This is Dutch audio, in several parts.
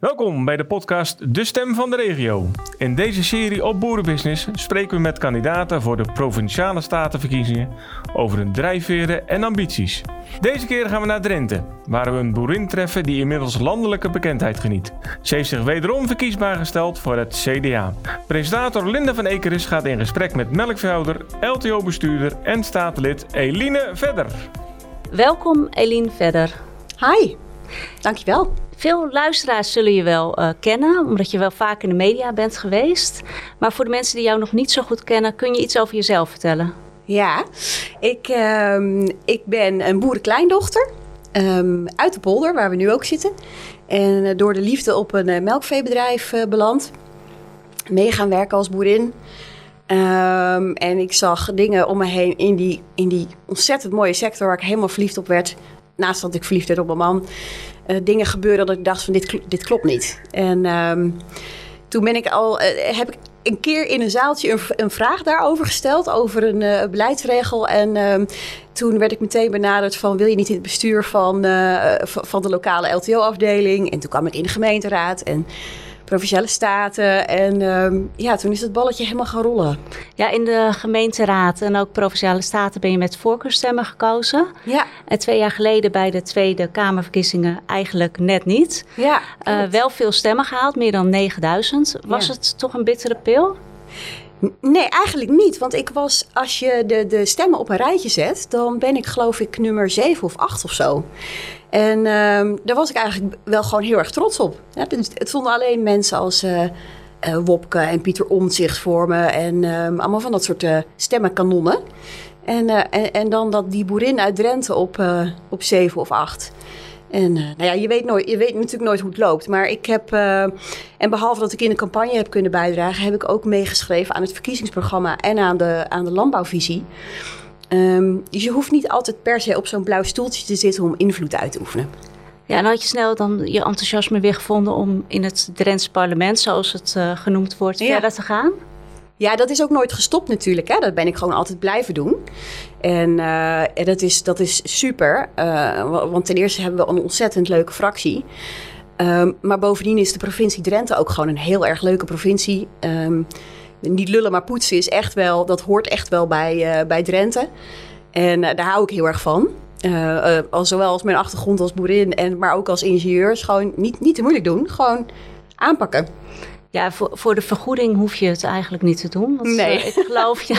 Welkom bij de podcast De Stem van de Regio. In deze serie op Boerenbusiness spreken we met kandidaten voor de Provinciale Statenverkiezingen over hun drijfveren en ambities. Deze keer gaan we naar Drenthe, waar we een boerin treffen die inmiddels landelijke bekendheid geniet. Ze heeft zich wederom verkiesbaar gesteld voor het CDA. Presentator Linda van Ekeris gaat in gesprek met melkveehouder, LTO-bestuurder en statenlid Eline Verder. Welkom Eline Verder. Hi, dankjewel. Veel luisteraars zullen je wel uh, kennen, omdat je wel vaak in de media bent geweest. Maar voor de mensen die jou nog niet zo goed kennen, kun je iets over jezelf vertellen? Ja, ik, uh, ik ben een boerenkleindochter um, uit de polder, waar we nu ook zitten. En uh, door de liefde op een uh, melkveebedrijf beland. Mee gaan werken als boerin. Um, en ik zag dingen om me heen in die, in die ontzettend mooie sector waar ik helemaal verliefd op werd. Naast dat ik verliefd werd op mijn man. Uh, dingen gebeuren dat ik dacht van dit, dit klopt niet. En um, toen ben ik al, uh, heb ik een keer in een zaaltje een, een vraag daarover gesteld. Over een uh, beleidsregel. En um, toen werd ik meteen benaderd van wil je niet in het bestuur van, van de lokale LTO-afdeling. En toen kwam ik in de gemeenteraad. En provinciale staten. En um, ja, toen is het balletje helemaal gaan rollen. Ja, in de gemeenteraad en ook provinciale staten ben je met voorkeurstemmen gekozen. Ja. En twee jaar geleden bij de Tweede Kamerverkiezingen eigenlijk net niet. Ja. Uh, wel veel stemmen gehaald, meer dan 9000. Was ja. het toch een bittere pil? Nee, eigenlijk niet. Want ik was, als je de, de stemmen op een rijtje zet, dan ben ik geloof ik nummer 7 of 8 of zo. En uh, daar was ik eigenlijk wel gewoon heel erg trots op. Het, het vonden alleen mensen als uh, uh, Wopke en Pieter Omtzigt voor me. En uh, allemaal van dat soort uh, stemmenkanonnen. En, en, en, dan dat die boerin uit Drenthe op, op 7 of 8. En nou ja, je weet, nooit, je weet natuurlijk nooit hoe het loopt. Maar ik heb, en behalve dat ik in de campagne heb kunnen bijdragen, heb ik ook meegeschreven aan het verkiezingsprogramma en aan de, aan de landbouwvisie. Um, dus je hoeft niet altijd per se op zo'n blauw stoeltje te zitten om invloed uit te oefenen. Ja, en had je snel dan je enthousiasme weer gevonden om in het Drents parlement, zoals het uh, genoemd wordt, ja. verder te gaan? Ja, dat is ook nooit gestopt natuurlijk. Hè? Dat ben ik gewoon altijd blijven doen. En uh, dat, is, dat is super. Uh, want ten eerste hebben we een ontzettend leuke fractie. Um, maar bovendien is de provincie Drenthe ook gewoon een heel erg leuke provincie. Um, niet lullen, maar poetsen is echt wel, dat hoort echt wel bij, uh, bij Drenthe. En uh, daar hou ik heel erg van. Uh, al zowel als mijn achtergrond als boerin, en, maar ook als ingenieur. Gewoon niet, niet te moeilijk doen, gewoon aanpakken. Ja, voor, voor de vergoeding hoef je het eigenlijk niet te doen. Want, nee. ik geloof, ja,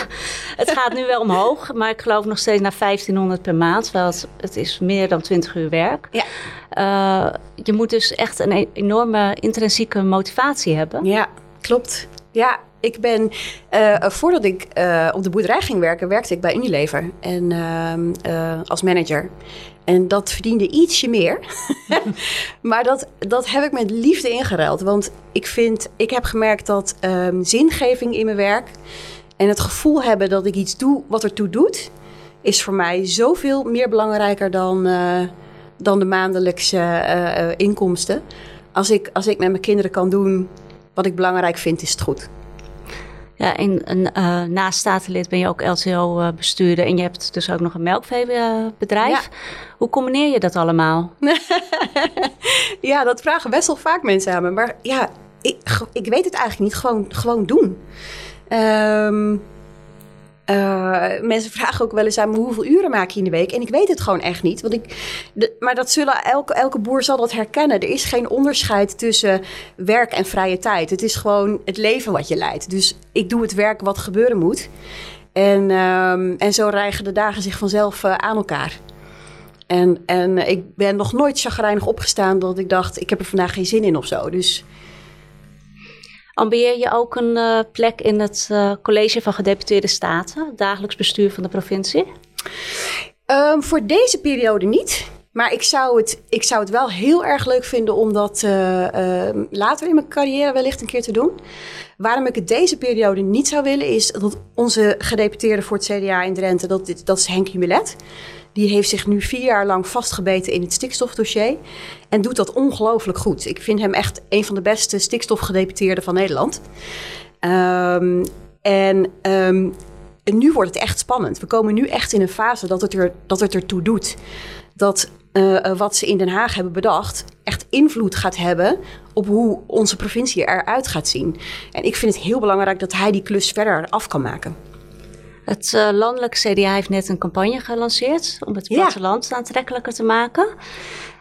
het gaat nu wel omhoog, maar ik geloof nog steeds naar 1500 per maand. Terwijl het, het is meer dan 20 uur werk. Ja. je moet dus echt een enorme intrinsieke motivatie hebben. Ja, klopt. Ja, ik ben, uh, voordat ik uh, op de boerderij ging werken, werkte ik bij Unilever en, uh, als manager. En dat verdiende ietsje meer. maar dat, dat heb ik met liefde ingeruild. Want ik vind, ik heb gemerkt dat um, zingeving in mijn werk en het gevoel hebben dat ik iets doe wat ertoe doet, is voor mij zoveel meer belangrijker dan, dan de maandelijkse inkomsten. Als ik, als ik met mijn kinderen kan doen wat ik belangrijk vind, is het goed. Ja, en, en uh, naast statenlid ben je ook LTO-bestuurder en je hebt dus ook nog een melkveebedrijf. Ja. Hoe combineer je dat allemaal? ja, dat vragen best wel vaak mensen aan me. Maar ja, ik, ik weet het eigenlijk niet. Gewoon, gewoon doen. Um, uh, mensen vragen ook wel eens aan me hoeveel uren maak je in de week. En ik weet het gewoon echt niet. Want ik, maar dat zullen elke, elke boer zal dat herkennen. Er is geen onderscheid tussen werk en vrije tijd. Het is gewoon het leven wat je leidt. Dus ik doe het werk wat gebeuren moet. En, um, en zo rijgen de dagen zich vanzelf uh, aan elkaar. En, en ik ben nog nooit chagrijnig opgestaan dat ik dacht, ik heb er vandaag geen zin in of zo. Dus Ambieer je ook een uh, plek in het uh, College van Gedeputeerde Staten, dagelijks bestuur van de provincie? Um, voor deze periode niet. Maar ik zou, het, ik zou het wel heel erg leuk vinden om dat uh, later in mijn carrière wellicht een keer te doen. Waarom ik het deze periode niet zou willen, is dat onze gedeputeerde voor het CDA in Drenthe, dat, dat is Henk Jumelet. Die heeft zich nu vier jaar lang vastgebeten in het stikstofdossier. En doet dat ongelooflijk goed. Ik vind hem echt een van de beste stikstofgedeputeerden van Nederland. Um, en, um, en nu wordt het echt spannend. We komen nu echt in een fase dat het, er, dat het ertoe doet. Dat wat ze in Den Haag hebben bedacht, echt invloed gaat hebben op hoe onze provincie eruit gaat zien. En ik vind het heel belangrijk dat hij die klus verder af kan maken. Het uh, landelijk CDA heeft net een campagne gelanceerd om het platteland aantrekkelijker te maken.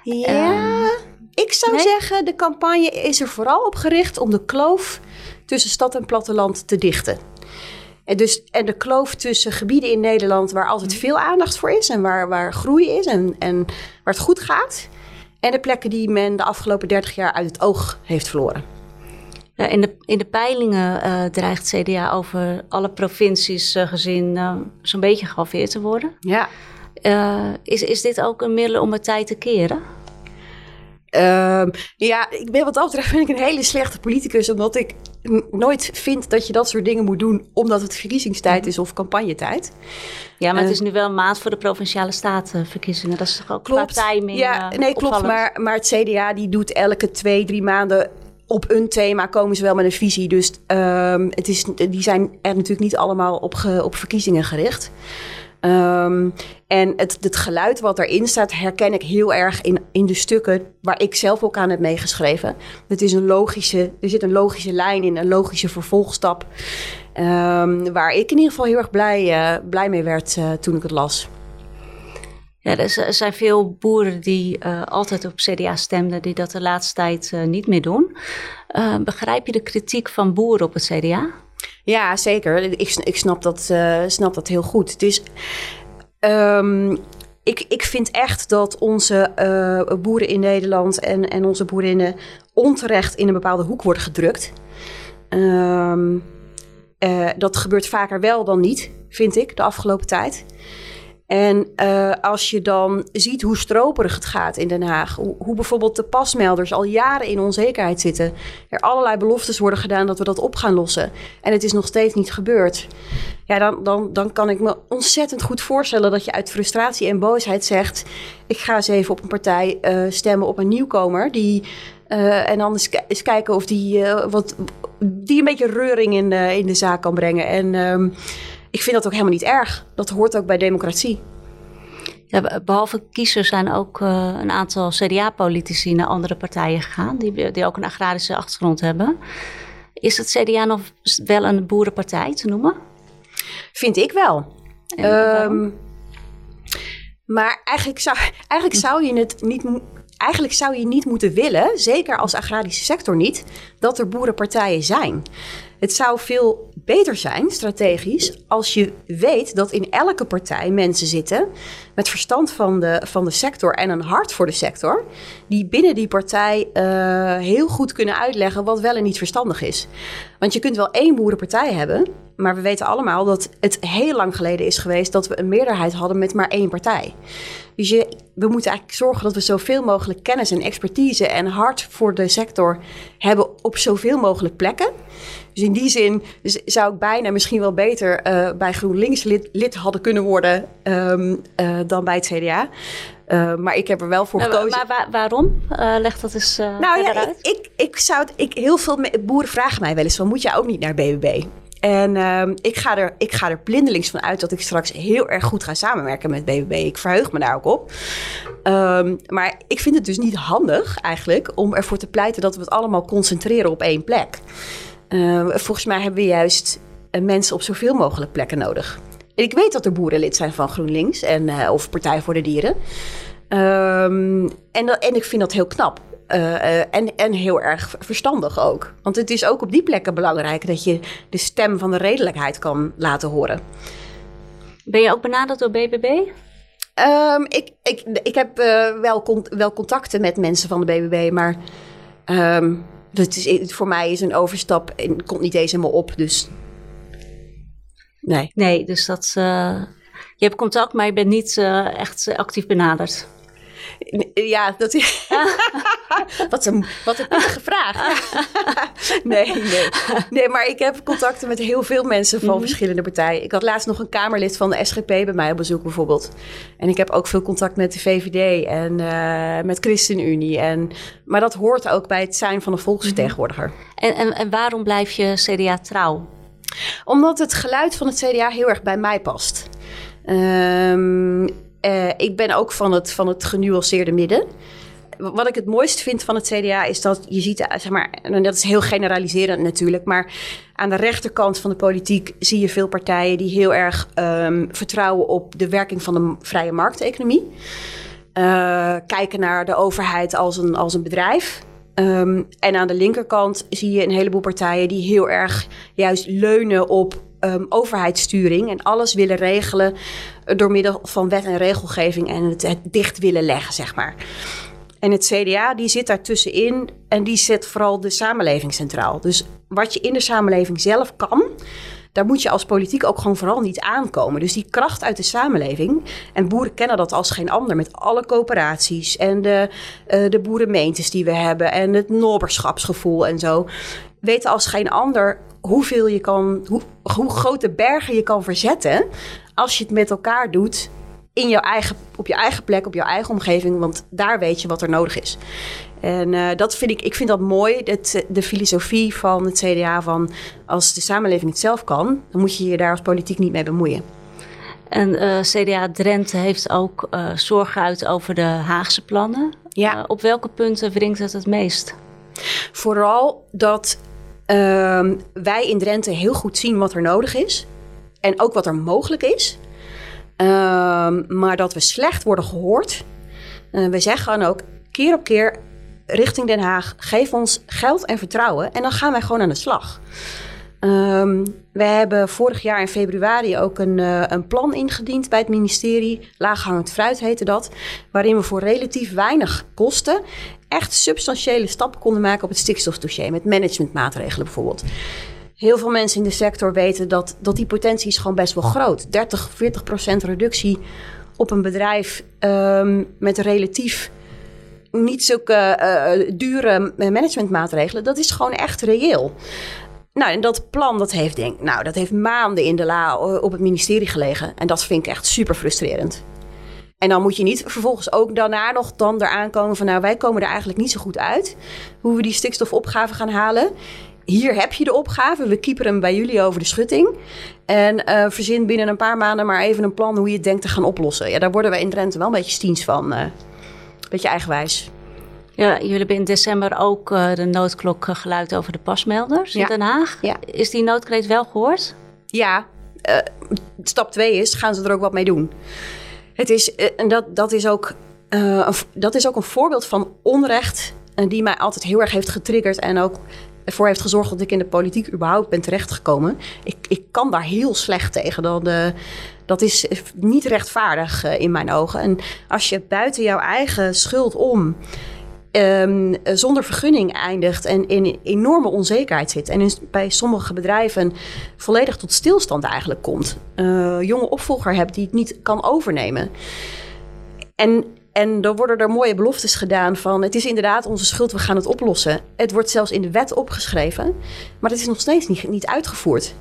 Ja, uh, ik zou zeggen, de campagne is er vooral op gericht om de kloof tussen stad en platteland te dichten. En, dus, en de kloof tussen gebieden in Nederland waar altijd mhm. veel aandacht voor is en waar, waar groei is en, en waar het goed gaat. En de plekken die men de afgelopen 30 jaar uit het oog heeft verloren. Ja, in, de, in de peilingen uh, dreigt CDA over alle provincies uh, gezien zo'n beetje gehalveerd te worden. Ja. is, is dit ook een middel om het tijd te keren? Ehm, ja, ik ben wat dat betreft ben ik een hele slechte politicus, omdat ik nooit vind dat je dat soort dingen moet doen omdat het verkiezingstijd is of campagnetijd. Ja, maar het is nu wel een maand voor de provinciale statenverkiezingen. Dat is toch ook klopt. qua timing Ja, nee, klopt. Maar, maar het CDA die doet elke twee, drie maanden op een thema komen ze wel met een visie. Dus um, het is, die zijn er natuurlijk niet allemaal op, op verkiezingen gericht. Um, en het, het geluid wat erin staat, herken ik heel erg in, in de stukken waar ik zelf ook aan heb meegeschreven. Het is een logische, er zit een logische lijn in, een logische vervolgstap. Um, waar ik in ieder geval heel erg blij, uh, blij mee werd uh, toen ik het las. Ja, er zijn veel boeren die uh, altijd op CDA stemden, die dat de laatste tijd uh, niet meer doen. Uh, begrijp je de kritiek van boeren op het CDA? Ja, zeker. Ik, ik snap, dat, snap dat heel goed. Het is. Um, ik, ik vind echt dat onze boeren in Nederland en, en onze boerinnen onterecht in een bepaalde hoek worden gedrukt. Um, dat gebeurt vaker wel dan niet, vind ik, de afgelopen tijd. En uh, als je dan ziet hoe stroperig het gaat in Den Haag, hoe, hoe, bijvoorbeeld de pasmelders al jaren in onzekerheid zitten, er allerlei beloftes worden gedaan dat we dat op gaan lossen en het is nog steeds niet gebeurd. Ja, dan, dan, dan kan ik me ontzettend goed voorstellen dat je uit frustratie en boosheid zegt: Ik ga eens even op een partij uh, stemmen op een nieuwkomer die. Uh, en dan eens, eens, kijken of die, wat, die een beetje reuring in de, in de zaak kan brengen. En um, ik vind dat ook helemaal niet erg. Dat hoort ook bij democratie. Ja, behalve kiezers zijn ook uh, een aantal CDA-politici naar andere partijen gegaan, die, die ook een agrarische achtergrond hebben. Is het CDA nog wel een boerenpartij te noemen? Vind ik wel. Um, maar eigenlijk zou, eigenlijk zou je het niet eigenlijk zou je niet moeten willen, zeker als agrarische sector niet, dat er boerenpartijen zijn. Het zou veel beter zijn, strategisch, als je weet dat in elke partij mensen zitten met verstand van de, van de sector en een hart voor de sector, die binnen die partij uh, heel goed kunnen uitleggen wat wel en niet verstandig is. Want je kunt wel één boerenpartij hebben, maar we weten allemaal dat het heel lang geleden is geweest dat we een meerderheid hadden met maar één partij. Dus je, we moeten eigenlijk zorgen dat we zoveel mogelijk kennis en expertise en hart voor de sector hebben op zoveel mogelijk plekken. Dus in die zin zou ik bijna misschien wel beter uh, bij GroenLinks lid, lid, hadden kunnen worden um, uh, dan bij het CDA. Uh, maar ik heb er wel voor gekozen. Maar, maar waarom? leg dat eens nou, ja, ik, ik, ik, zou het, ik, heel veel boeren vragen mij wel eens van... moet jij ook niet naar BBB? En um, ik, ga er, ik ga er blindelings van uit dat ik straks heel erg goed ga samenwerken met BBB. Ik verheug me daar ook op. Um, maar ik vind het dus niet handig eigenlijk om ervoor te pleiten dat we het allemaal concentreren op één plek. Uh, volgens mij hebben we juist uh, mensen op zoveel mogelijk plekken nodig. En ik weet dat er boeren lid zijn van GroenLinks en, uh, of Partij voor de Dieren. Um, en, en ik vind dat heel knap. Uh, en, en heel erg verstandig ook. Want het is ook op die plekken belangrijk dat je de stem van de redelijkheid kan laten horen. Ben je ook benaderd door BBB? Um, ik, ik, ik heb uh, wel, con wel contacten met mensen van de BBB, maar um, dat is, voor mij is een overstap en komt niet eens helemaal op. Dus nee. Nee, dus dat. Uh, je hebt contact, maar je bent niet uh, echt actief benaderd. Ja, dat is. wat, een, wat een pittige vraag. nee, nee. Nee, maar ik heb contacten met heel veel mensen van mhm. verschillende partijen. Ik had laatst nog een Kamerlid van de SGP bij mij op bezoek, bijvoorbeeld. En ik heb ook veel contact met de VVD en uh, met ChristenUnie. En, maar dat hoort ook bij het zijn van een volksvertegenwoordiger. Mhm. En, en, en waarom blijf je CDA trouw? Omdat het geluid van het CDA heel erg bij mij past. Um, uh, ik ben ook van het, van het genuanceerde midden. Wat ik het mooist vind van het CDA is dat je ziet, zeg maar, en dat is heel generaliserend natuurlijk, maar aan de rechterkant van de politiek zie je veel partijen die heel erg um, vertrouwen op de werking van de vrije markteconomie. Uh, kijken naar de overheid als een, als een bedrijf. Um, en aan de linkerkant zie je een heleboel partijen die heel erg juist leunen op um, overheidssturing en alles willen regelen door middel van wet en regelgeving en het, het dicht willen leggen, zeg maar. En het CDA die zit daar tussenin en die zet vooral de samenleving centraal. Dus wat je in de samenleving zelf kan, daar moet je als politiek ook gewoon vooral niet aankomen. Dus die kracht uit de samenleving, en boeren kennen dat als geen ander met alle coöperaties en de, uh, de boerenmeentes die we hebben en het nobberschapsgevoel en zo, weten als geen ander hoeveel je kan, hoe, hoe grote bergen je kan verzetten als je het met elkaar doet in jouw eigen, op je eigen plek, op jouw eigen omgeving, want daar weet je wat er nodig is. En uh, dat vind ik, ik vind dat mooi, het, de filosofie van het CDA van als de samenleving het zelf kan, dan moet je je daar als politiek niet mee bemoeien. En uh, CDA Drenthe heeft ook uh, zorgen uit over de Haagse plannen. Ja. op welke punten wringt het het meest? Vooral dat ehm, wij in Drenthe heel goed zien wat er nodig is. En ook wat er mogelijk is. Um, maar dat we slecht worden gehoord. Uh, we zeggen dan ook keer op keer richting Den Haag: geef ons geld en vertrouwen. En dan gaan wij gewoon aan de slag. Um, we hebben vorig jaar in februari ook een, uh, een plan ingediend bij het ministerie. Laaghangend fruit heette dat. Waarin we voor relatief weinig kosten echt substantiële stappen konden maken op het stikstofdossier. Met managementmaatregelen bijvoorbeeld heel veel mensen in de sector weten dat, dat die potentie is gewoon best wel groot. 30, 40 procent reductie op een bedrijf um, met relatief niet zulke uh, dure managementmaatregelen. Dat is gewoon echt reëel. Nou, en dat plan dat heeft, denk, nou, dat heeft maanden in de la op het ministerie gelegen. En dat vind ik echt super frustrerend. En dan moet je niet vervolgens ook daarna nog dan eraan komen van... nou, wij komen er eigenlijk niet zo goed uit... hoe we die stikstofopgave gaan halen hier heb je de opgave. We keepen hem bij jullie over de schutting. En uh, verzin binnen een paar maanden maar even een plan hoe je het denkt te gaan oplossen. Ja, daar worden we in Drenthe wel een beetje stiens van. Uh, beetje eigenwijs. Ja, jullie hebben in december ook uh, de noodklok geluid over de pasmelders ja. in Den Haag. Ja. Is die noodkreet wel gehoord? Ja, stap twee is, gaan ze er ook wat mee doen? Het is, en dat, dat, is ook, een, dat is ook een voorbeeld van onrecht die mij altijd heel erg heeft getriggerd en ook ervoor heeft gezorgd dat ik in de politiek überhaupt ben terechtgekomen. Ik, ik kan daar heel slecht tegen. Dat, uh, dat is niet rechtvaardig uh, in mijn ogen. En als je buiten jouw eigen schuld om. Um, zonder vergunning eindigt en in enorme onzekerheid zit. En bij sommige bedrijven volledig tot stilstand eigenlijk komt. Uh, jonge opvolger hebt die het niet kan overnemen. En en dan worden er mooie beloftes gedaan van het is inderdaad onze schuld, we gaan het oplossen. Het wordt zelfs in de wet opgeschreven, maar het is nog steeds niet, niet uitgevoerd.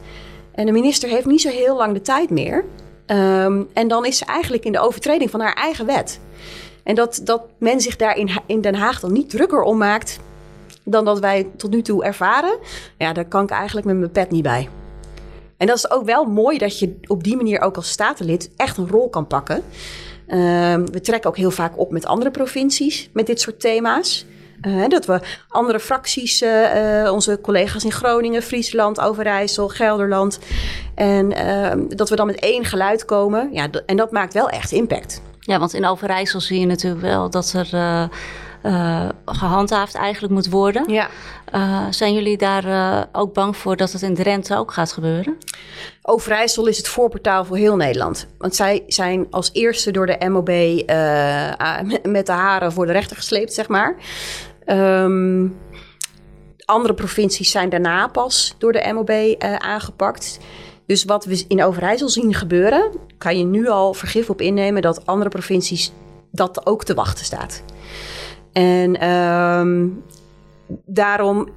En de minister heeft niet zo heel lang de tijd meer. Um, en dan is ze eigenlijk in de overtreding van haar eigen wet. En dat, dat men zich daar in, in Den Haag dan niet drukker om maakt dan dat wij tot nu toe ervaren, ja, daar kan ik eigenlijk met mijn pet niet bij. En dat is ook wel mooi dat je op die manier ook als statenlid echt een rol kan pakken. Uh, we trekken ook heel vaak op met andere provincies met dit soort thema's. Uh, dat we andere fracties, uh, onze collega's in Groningen, Friesland, Overijssel, Gelderland. En ehm, dat we dan met één geluid komen. Ja, en dat maakt wel echt impact. Ja, want in Overijssel zie je natuurlijk wel dat er uh, gehandhaafd eigenlijk moet worden. Ja. Uh, zijn jullie daar ook bang voor dat het in Drenthe ook gaat gebeuren? Overijssel is het voorportaal voor heel Nederland. Want zij zijn als eerste door de MOB met de haren voor de rechter gesleept, zeg maar. Um, andere provincies zijn daarna pas door de MOB aangepakt. Dus wat we in Overijssel zien gebeuren, kan je nu al vergif op innemen dat andere provincies dat ook te wachten staat. En um, daarom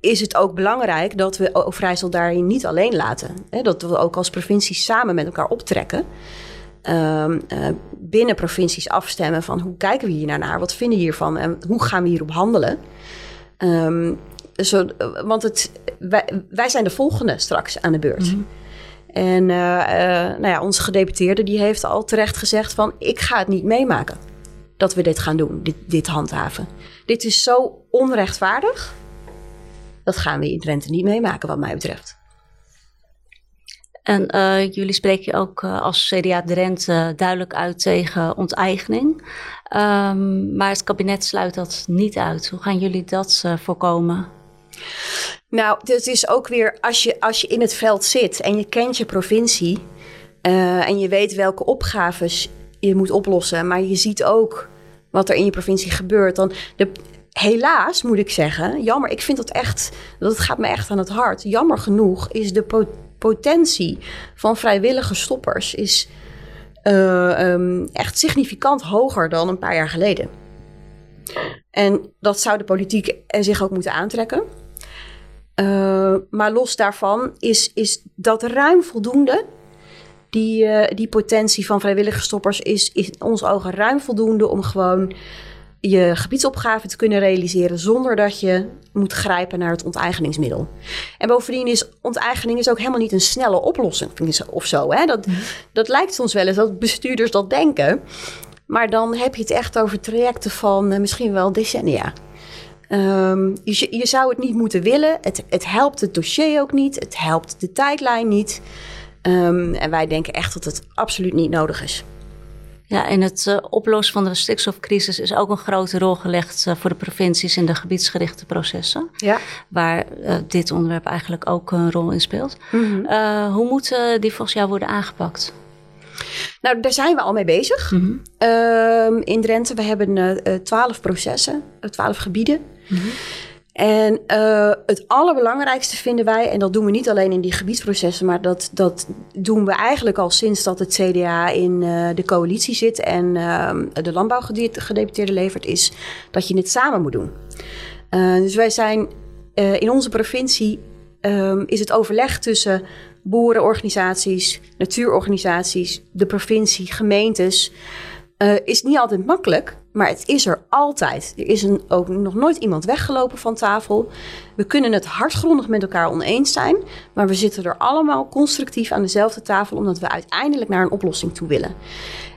is het ook belangrijk dat we Overijssel daarin niet alleen laten. Hè? Dat we ook als provincies samen met elkaar optrekken. Um, uh, binnen provincies afstemmen van hoe kijken we hier naar, wat vinden we hiervan en hoe gaan we hierop handelen. Um, zo, want het, wij, zijn de volgende straks aan de beurt. -hmm. En uh, nou ja, onze gedeputeerde die heeft al terecht gezegd van... ik ga het niet meemaken dat we dit gaan doen, dit, dit handhaven. Dit is zo onrechtvaardig. Dat gaan we in Drenthe niet meemaken wat mij betreft. En uh, jullie spreken ook als CDA Drenthe duidelijk uit tegen onteigening. Um, maar het kabinet sluit dat niet uit. Hoe gaan jullie dat voorkomen? Nou, het is ook weer als je, als je in het veld zit en je kent je provincie en je weet welke opgaves je moet oplossen, maar je ziet ook wat er in je provincie gebeurt, dan de, helaas moet ik zeggen, jammer, ik vind dat echt, dat gaat me echt aan het hart. Jammer genoeg is de potentie van vrijwillige stoppers is, uh, um, echt significant hoger dan een paar jaar geleden. En dat zou de politiek zich ook moeten aantrekken. Uh, maar los daarvan is, is dat ruim voldoende. Die, uh, die potentie van vrijwillige stoppers is, is in onze ogen ruim voldoende om gewoon je gebiedsopgave te kunnen realiseren zonder dat je moet grijpen naar het onteigeningsmiddel. En bovendien is onteigening is ook helemaal niet een snelle oplossing of zo. Hè? Dat, mhm. dat lijkt soms wel eens dat bestuurders dat denken. Maar dan heb je het echt over trajecten van uh, misschien wel decennia. Um, je, je, zou het niet moeten willen. Het, het, helpt het dossier ook niet. Het helpt de tijdlijn niet. Um, en wij denken echt dat het absoluut niet nodig is. Ja, en het uh, oplossen van de stikstofcrisis is ook een grote rol gelegd uh, voor de provincies in de gebiedsgerichte processen. Ja. Waar uh, dit onderwerp eigenlijk ook een rol in speelt. Mm -hmm. hoe moeten die volgens jou worden aangepakt? Nou, daar zijn we al mee bezig. Mm -hmm. in Drenthe, we hebben twaalf processen, twaalf gebieden. En uh, het allerbelangrijkste vinden wij, en dat doen we niet alleen in die gebiedsprocessen, maar dat, dat doen we eigenlijk al sinds dat het CDA in uh, de coalitie zit en uh, de landbouwgedeputeerde levert, is dat je het samen moet doen. dus wij zijn in onze provincie, um, is het overleg tussen boerenorganisaties, natuurorganisaties, de provincie, gemeentes, is niet altijd makkelijk. Maar het is er altijd. Er is een, ook nog nooit iemand weggelopen van tafel. We kunnen het hardgrondig met elkaar oneens zijn. Maar we zitten er allemaal constructief aan dezelfde tafel. Omdat we uiteindelijk naar een oplossing toe willen.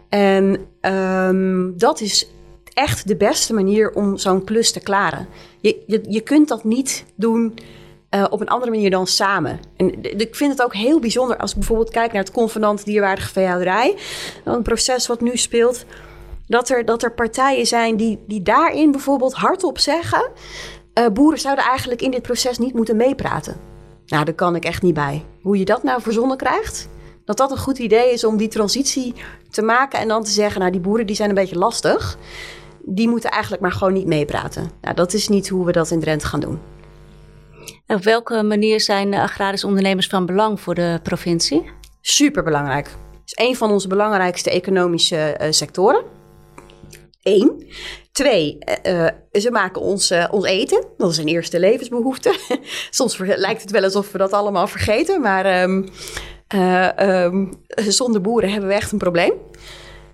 En um, dat is echt de beste manier om zo'n klus te klaren. Je, je, je kunt dat niet doen uh, op een andere manier dan samen. En ik vind het ook heel bijzonder als ik bijvoorbeeld kijk naar het convenant dierwaardige veehouderij. Een proces wat nu speelt dat er, dat er partijen zijn die, die daarin bijvoorbeeld hardop zeggen: uh, boeren zouden eigenlijk in dit proces niet moeten meepraten. Nou, daar kan ik echt niet bij. Hoe je dat nou verzonnen krijgt, dat dat een goed idee is om die transitie te maken en dan te zeggen: nou, die boeren die zijn een beetje lastig. Die moeten eigenlijk maar gewoon niet meepraten. Nou, dat is niet hoe we dat in Drenthe gaan doen. En op welke manier zijn agrarische ondernemers van belang voor de provincie? Superbelangrijk. Het is een van onze belangrijkste economische uh, sectoren. Twee, uh, ze maken ons, uh, ons eten. Dat is een eerste levensbehoefte. Soms lijkt het wel alsof we dat allemaal vergeten. Maar um, zonder boeren hebben we echt een probleem.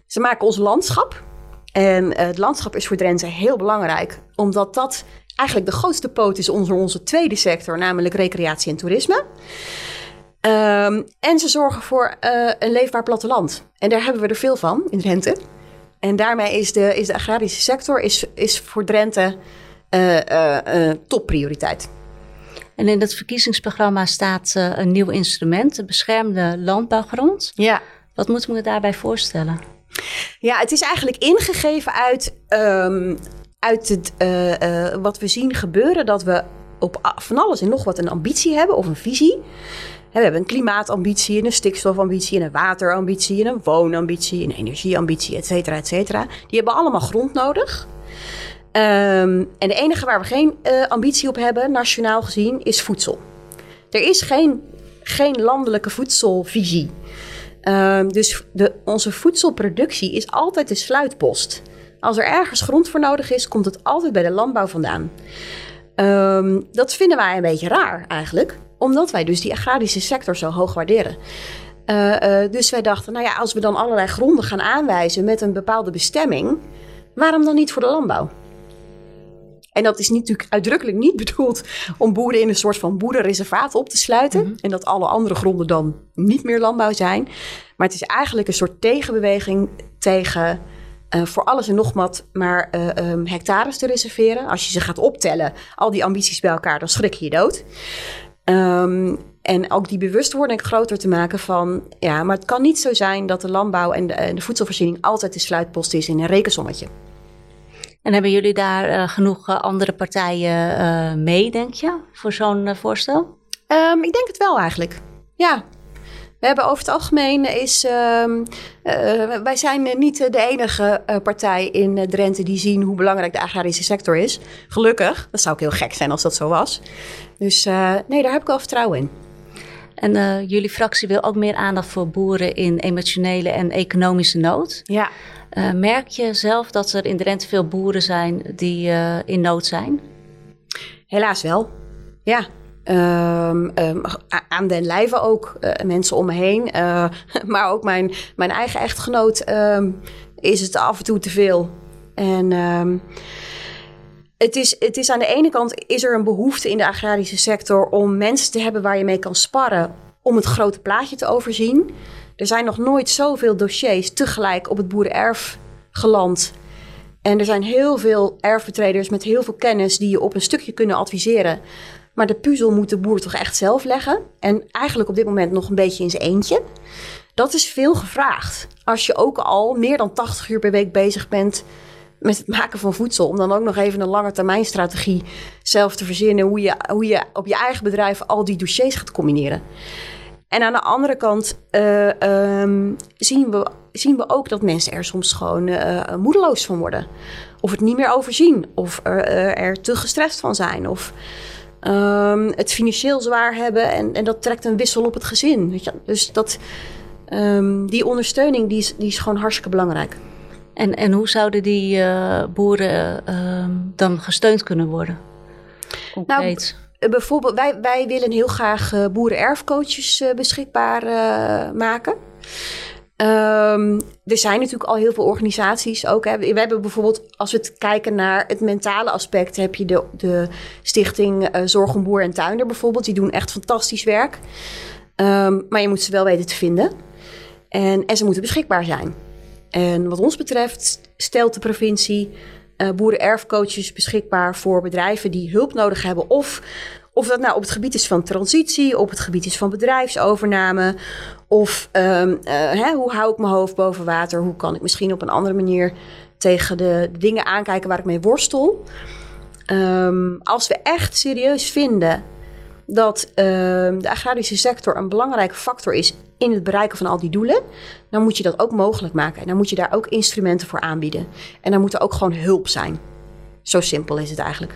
Ze maken ons landschap. En het landschap is voor Drenthe heel belangrijk. Omdat dat eigenlijk de grootste poot is onder onze tweede sector. Namelijk recreatie en toerisme. Um, en ze zorgen voor een leefbaar platteland. En daar hebben we er veel van in Drenthe. En daarmee is de, is de agrarische sector is, is voor Drenthe uh, uh, topprioriteit. En in het verkiezingsprogramma staat een nieuw instrument, de beschermde landbouwgrond. Ja. Wat moeten we daarbij voorstellen? Ja, het is eigenlijk ingegeven uit, um, uit het, wat we zien gebeuren, dat we op van alles en nog wat een ambitie hebben of een visie. We hebben een klimaatambitie, een stikstofambitie, een waterambitie, een woonambitie, een energieambitie, et cetera, et cetera. Die hebben allemaal grond nodig. Um, en de enige waar we geen uh, ambitie op hebben, nationaal gezien, is voedsel. Er is geen, geen landelijke voedselvisie. Um, dus de, onze voedselproductie is altijd de sluitpost. Als er ergens grond voor nodig is, komt het altijd bij de landbouw vandaan. Um, dat vinden wij een beetje raar eigenlijk omdat wij dus die agrarische sector zo hoog waarderen. Uh, uh, dus wij dachten, nou ja, als we dan allerlei gronden gaan aanwijzen met een bepaalde bestemming, waarom dan niet voor de landbouw? En dat is natuurlijk uitdrukkelijk niet bedoeld om boeren in een soort van boerenreservaat op te sluiten. Mhm. En dat alle andere gronden dan niet meer landbouw zijn. Maar het is eigenlijk een soort tegenbeweging tegen eh, voor alles en nog wat maar eh, ehm, hectares te reserveren. Als je ze gaat optellen, al die ambities bij elkaar, dan schrik je je dood. Ehm, en ook die bewustwording groter te maken van... ja, maar het kan niet zo zijn dat de landbouw en de, en de voedselvoorziening... altijd de sluitpost is in een rekensommetje. En hebben jullie daar eh, genoeg eh, andere partijen eh, mee, denk je, voor zo'n eh, voorstel? Ehm, ik denk het wel eigenlijk. Ja. We hebben over het algemeen is. ehm, eh, wij zijn niet de enige eh, partij in Drenthe die zien hoe belangrijk de agrarische sector is. Gelukkig. Dat zou ook heel gek zijn als dat zo was. Dus eh, nee, daar heb ik wel vertrouwen in. En jullie fractie wil ook meer aandacht voor boeren in emotionele en economische nood. Ja. Merk je zelf dat er in Drenthe veel boeren zijn die in nood zijn? Helaas wel. Ja. Ehm, ehm, aan den lijve ook. eh, mensen om me heen. eh, maar ook mijn, mijn eigen echtgenoot ehm, is het af en toe te veel. En het, is, het is aan de ene kant is er een behoefte in de agrarische sector om mensen te hebben waar je mee kan sparren om het grote plaatje te overzien. Er zijn nog nooit zoveel dossiers tegelijk op het boerenerf geland. En er zijn heel veel erfbetreders met heel veel kennis die je op een stukje kunnen adviseren. Maar de puzzel moet de boer toch echt zelf leggen. En eigenlijk op dit moment nog een beetje in zijn eentje. Dat is veel gevraagd. Als je ook al meer dan 80 uur per week bezig bent met het maken van voedsel. Om dan ook nog even een lange termijn strategie zelf te verzinnen. Hoe je, hoe je op je eigen bedrijf al die dossiers gaat combineren. En aan de andere kant eh, ehm, zien, we, zien we ook dat mensen er soms gewoon eh, moedeloos van worden. Of het niet meer overzien. Of er, eh, er te gestrest van zijn. Of ehm, het financieel zwaar hebben. En, en dat trekt een wissel op het gezin. Weet je? Dus dat, ehm, die ondersteuning die is, die is gewoon hartstikke belangrijk. En, en hoe zouden die eh, boeren eh, dan gesteund kunnen worden? Concreet. Eh, bijvoorbeeld, wij, wij willen heel graag eh boerenerfcoaches beschikbaar maken. Ehm, er zijn natuurlijk al heel veel organisaties ook. Hè. We hebben bijvoorbeeld, als we het kijken naar het mentale aspect, heb je de, de stichting eh, Zorg om Boer en Tuinder bijvoorbeeld. Die doen echt fantastisch werk. Ehm, maar je moet ze wel weten te vinden. En, en ze moeten beschikbaar zijn. En wat ons betreft stelt de provincie eh boerenerfcoaches beschikbaar voor bedrijven die hulp nodig hebben. Of, of dat nou op het gebied is van transitie, op het gebied is van bedrijfsovername. Of ehm, eh, hè, hoe hou ik mijn hoofd boven water? Hoe kan ik misschien op een andere manier tegen de dingen aankijken waar ik mee worstel? Ehm, als we echt serieus vinden dat ehm, de agrarische sector een belangrijke factor is in het bereiken van al die doelen, dan moet je dat ook mogelijk maken. En dan moet je daar ook instrumenten voor aanbieden. En dan moet er ook gewoon hulp zijn. Zo simpel is het eigenlijk.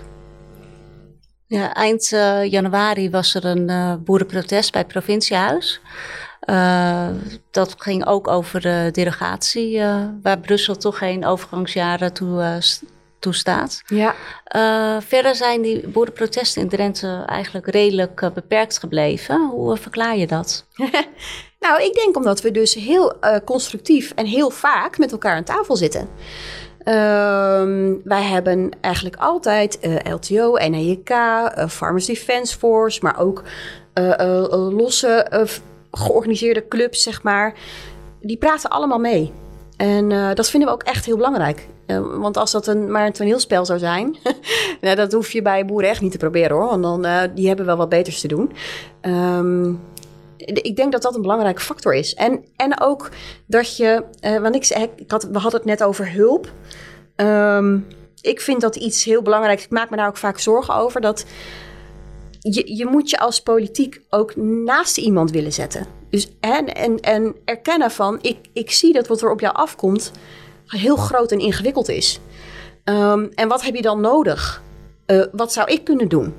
Ja, eind eh, januari was er een eh, boerenprotest bij het provinciehuis. Eh, dat ging ook over de derogatie, waar Brussel toch geen overgangsjaren toe, toestaat. Ja. Verder zijn die boerenprotesten in Drenthe eigenlijk redelijk beperkt gebleven. Hoe verklaar je dat? Nou, ik denk omdat we dus heel constructief en heel vaak met elkaar aan tafel zitten. Ehm, wij hebben eigenlijk altijd eh, LTO, NEJK, eh, Farmers Defence Force, maar ook eh, losse georganiseerde clubs, zeg maar. Die praten allemaal mee. En dat vinden we ook echt heel belangrijk. Want als dat een, maar een toneelspel zou zijn, nou, dat hoef je bij boeren echt niet te proberen hoor. Want dan, die hebben wel wat beters te doen. Ehm, ik denk dat dat een belangrijke factor is. En, en ook dat je, eh, want ik, ik had, we hadden het net over hulp. Ehm, ik vind dat iets heel belangrijks. Ik maak me daar ook vaak zorgen over. Dat je, je moet je als politiek ook naast iemand willen zetten. Dus, en, en, en erkennen van, ik, ik zie dat wat er op jou afkomt heel groot en ingewikkeld is. Ehm, en wat heb je dan nodig? Eh, wat zou ik kunnen doen?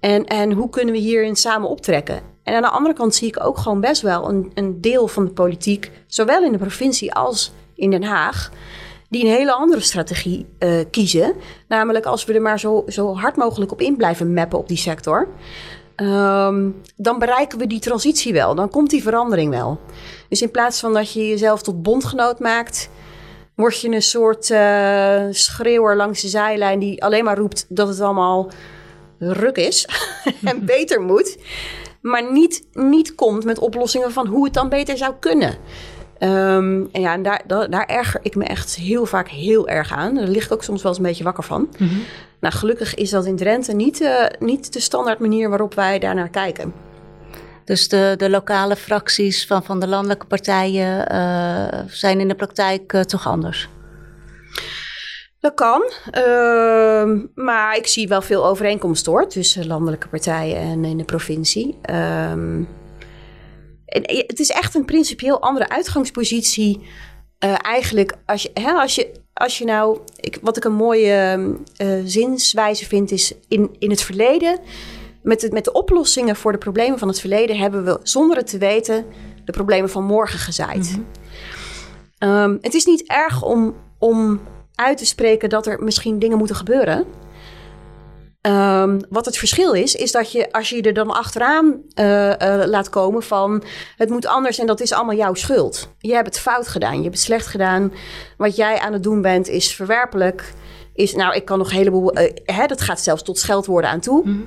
En, en hoe kunnen we hierin samen optrekken? En aan de andere kant zie ik ook gewoon best wel een, een deel van de politiek, zowel in de provincie als in Den Haag, die een hele andere strategie eh, kiezen. Namelijk als we er maar zo, zo hard mogelijk op in blijven mappen op die sector. ehm, dan bereiken we die transitie wel. Dan komt die verandering wel. Dus in plaats van dat je jezelf tot bondgenoot maakt word je een soort uh, schreeuwer langs de zijlijn die alleen maar roept dat het allemaal ruk is en beter moet. Maar niet, niet komt met oplossingen van hoe het dan beter zou kunnen. Um, en ja, en daar, daar, erger ik me echt heel vaak heel erg aan. Daar lig ik ook soms wel eens een beetje wakker van. Mm Nou, gelukkig is dat in Drenthe niet, uh, niet de standaard manier waarop wij daarnaar kijken. Dus de, de lokale fracties van, van de landelijke partijen uh, zijn in de praktijk uh, toch anders? Dat kan, uh, maar ik zie wel veel overeenkomsten hoor, tussen landelijke partijen en in de provincie. Ehm, en het is echt een principieel andere uitgangspositie. Uh, eigenlijk, als je, hè, als je, als je nou, ik, wat ik een mooie uh, zinswijze vind, is in, in het verleden, met de, met de oplossingen voor de problemen van het verleden, hebben we zonder het te weten de problemen van morgen gezaaid. Mm -hmm. um, het is niet erg om, om uit te spreken dat er misschien dingen moeten gebeuren. Um, wat het verschil is, is dat je als je er dan achteraan uh, uh, laat komen van het moet anders en dat is allemaal jouw schuld. Je hebt het fout gedaan, je hebt het slecht gedaan. Wat jij aan het doen bent is verwerpelijk. Is, nou, ik kan nog een heleboel, uh, hè, dat gaat zelfs tot scheldwoorden aan toe. Mm.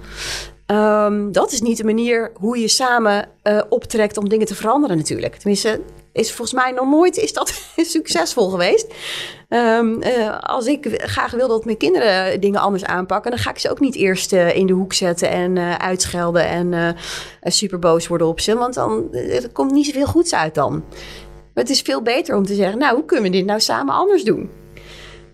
Um, dat is niet de manier hoe je samen optrekt om dingen te veranderen natuurlijk. Tenminste, is volgens mij nog nooit is dat succesvol geweest. Um, uh, als ik graag wil dat mijn kinderen dingen anders aanpakken, dan ga ik ze ook niet eerst uh, in de hoek zetten en uh, uitschelden en super boos worden op ze. Want dan er komt niet zoveel goeds uit dan. Maar het is veel beter om te zeggen, nou, hoe kunnen we dit nou samen anders doen?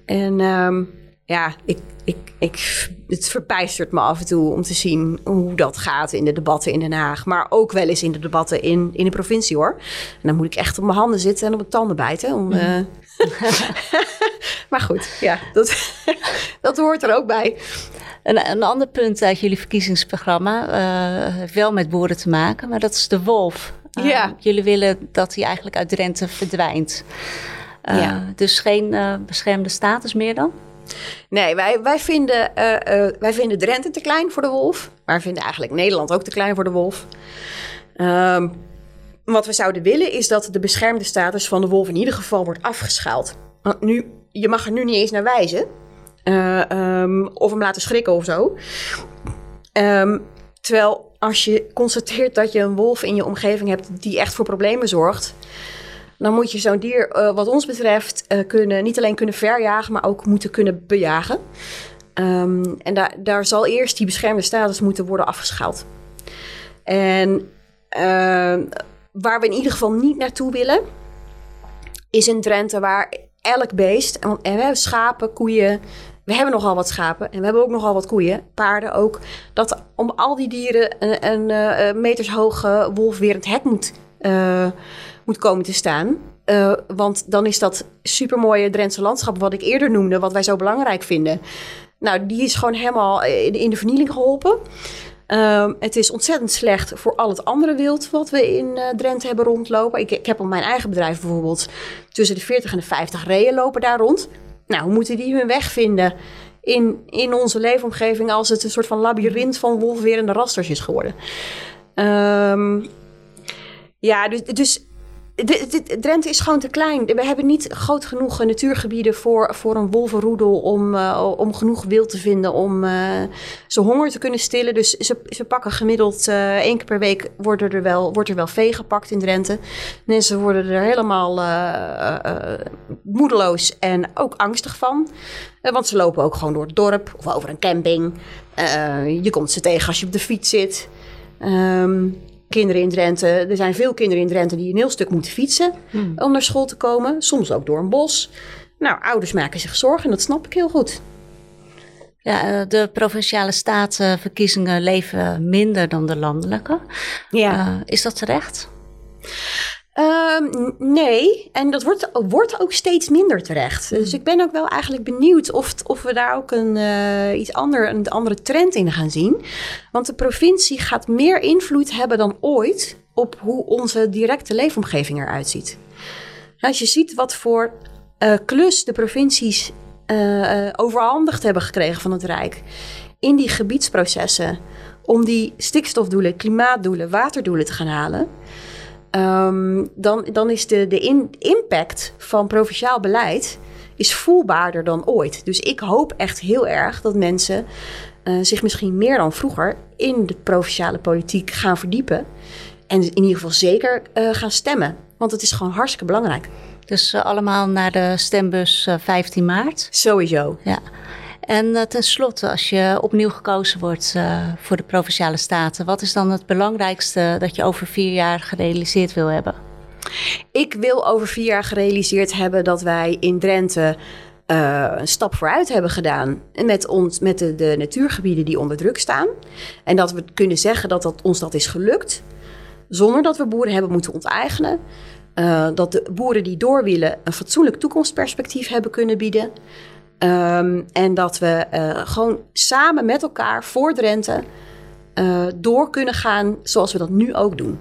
En um, ja, ik, ik, ik, het verbijstert me af en toe om te zien hoe dat gaat in de debatten in Den Haag. Maar ook wel eens in de debatten in, in de provincie hoor. En dan moet ik echt op mijn handen zitten en op mijn tanden bijten. Om, mm. uh... maar goed, ja, dat, dat hoort er ook bij. Een, een ander punt uit jullie verkiezingsprogramma uh, heeft wel met boeren te maken, maar dat is de wolf. Uh, ja. Jullie willen dat hij eigenlijk uit Drenthe verdwijnt. ja. Dus geen beschermde status meer dan? Nee, wij, wij, vinden, uh, uh, wij vinden Drenthe te klein voor de wolf. Maar we vinden eigenlijk Nederland ook te klein voor de wolf. Um, wat we zouden willen is dat de beschermde status van de wolf in ieder geval wordt afgeschaald. Nu, je mag er nu niet eens naar wijzen. Uh, um, of hem laten schrikken of zo. Um, terwijl als je constateert dat je een wolf in je omgeving hebt die echt voor problemen zorgt dan moet je zo'n dier, uh, wat ons betreft, uh, kunnen, niet alleen kunnen verjagen, maar ook moeten kunnen bejagen. Um, en daar, daar zal eerst die beschermde status moeten worden afgeschaald. En uh, waar we in ieder geval niet naartoe willen, is in Drenthe waar elk beest, en we hebben schapen, koeien, we hebben nogal wat schapen en we hebben ook nogal wat koeien, paarden ook, dat om al die dieren een, een, een metershoge wolf weer het hek moet moet komen te staan. Uh, want dan is dat supermooie Drentse landschap, wat ik eerder noemde, wat wij zo belangrijk vinden. Nou, die is gewoon helemaal in de vernieling geholpen. Uh, het is ontzettend slecht voor al het andere wild wat we in uh, Drenthe hebben rondlopen. Ik, ik, heb op mijn eigen bedrijf bijvoorbeeld tussen de 40 en de 50 reeën lopen daar rond. Nou, hoe moeten die hun weg vinden in, in onze leefomgeving als het een soort van labyrint van wolfwerende rasters is geworden? Um, ja, dus, dus Drenthe is gewoon te klein. We hebben niet groot genoeg natuurgebieden voor, voor een wolvenroedel om, uh, om genoeg wild te vinden om uh, ze honger te kunnen stillen. Dus ze, ze pakken gemiddeld uh, één keer per week worden er wel, wordt er wel vee gepakt in Drenthe. Mensen worden er helemaal moedeloos en ook angstig van. want ze lopen ook gewoon door het dorp of over een camping. je komt ze tegen als je op de fiets zit. Um, kinderen in Drenthe. Er zijn veel kinderen in Drenthe die een heel stuk moeten fietsen hmm. om naar school te komen. Soms ook door een bos. Nou, ouders maken zich zorgen en dat snap ik heel goed. Ja, eh, de provinciale statenverkiezingen leven minder dan de landelijke. Ja. Uh, is dat terecht? Um, nee, en dat wordt, wordt ook steeds minder terecht. Dus ik ben ook wel eigenlijk benieuwd of, of we daar ook een, uh, iets ander, een andere trend in gaan zien. Want de provincie gaat meer invloed hebben dan ooit op hoe onze directe leefomgeving eruit ziet. Als je ziet wat voor uh, klus de provincies uh, overhandigd hebben gekregen van het Rijk in die gebiedsprocessen om die stikstofdoelen, klimaatdoelen, waterdoelen te gaan halen Um, dan, dan is de, de in, impact van provinciaal beleid is voelbaarder dan ooit. Dus ik hoop echt heel erg dat mensen uh, zich misschien meer dan vroeger in de provinciale politiek gaan verdiepen. En in ieder geval zeker uh, gaan stemmen. Want het is gewoon hartstikke belangrijk. Dus uh, allemaal naar de stembus 15 maart? Sowieso. Ja. En tenslotte, als je opnieuw gekozen wordt voor de provinciale staten, wat is dan het belangrijkste dat je over vier jaar gerealiseerd wil hebben? Ik wil over vier jaar gerealiseerd hebben dat wij in Drenthe uh, een stap vooruit hebben gedaan met, ons, met de, de, natuurgebieden die onder druk staan. En dat we kunnen zeggen dat, dat ons dat is gelukt, zonder dat we boeren hebben moeten onteigenen. Dat de boeren die door willen een fatsoenlijk toekomstperspectief hebben kunnen bieden. Um, en dat we uh, gewoon samen met elkaar voor Drenthe door kunnen gaan zoals we dat nu ook doen.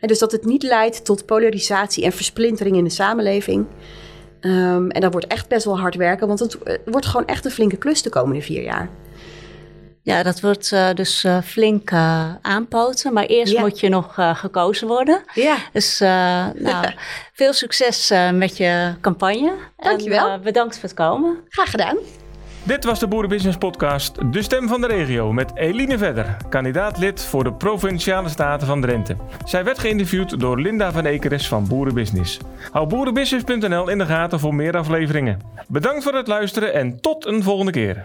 En dus dat het niet leidt tot polarisatie en versplintering in de samenleving. Um, en dat wordt echt best wel hard werken, want het, wordt gewoon echt een flinke klus de komende vier jaar. Ja, dat wordt uh, dus uh, flink uh, aanpoten. Maar eerst ja. moet je nog gekozen worden. Ja. Dus nou, veel succes met je campagne. Dankjewel. En, bedankt voor het komen. Graag gedaan. Dit was de Boerenbusiness Podcast, de stem van de regio, met Eline Vedder, kandidaat-lid voor de Provinciale Staten van Drenthe. Zij werd geïnterviewd door Linda van Ekeres van Boerenbusiness. Hou boerenbusiness.nl in de gaten voor meer afleveringen. Bedankt voor het luisteren en tot een volgende keer.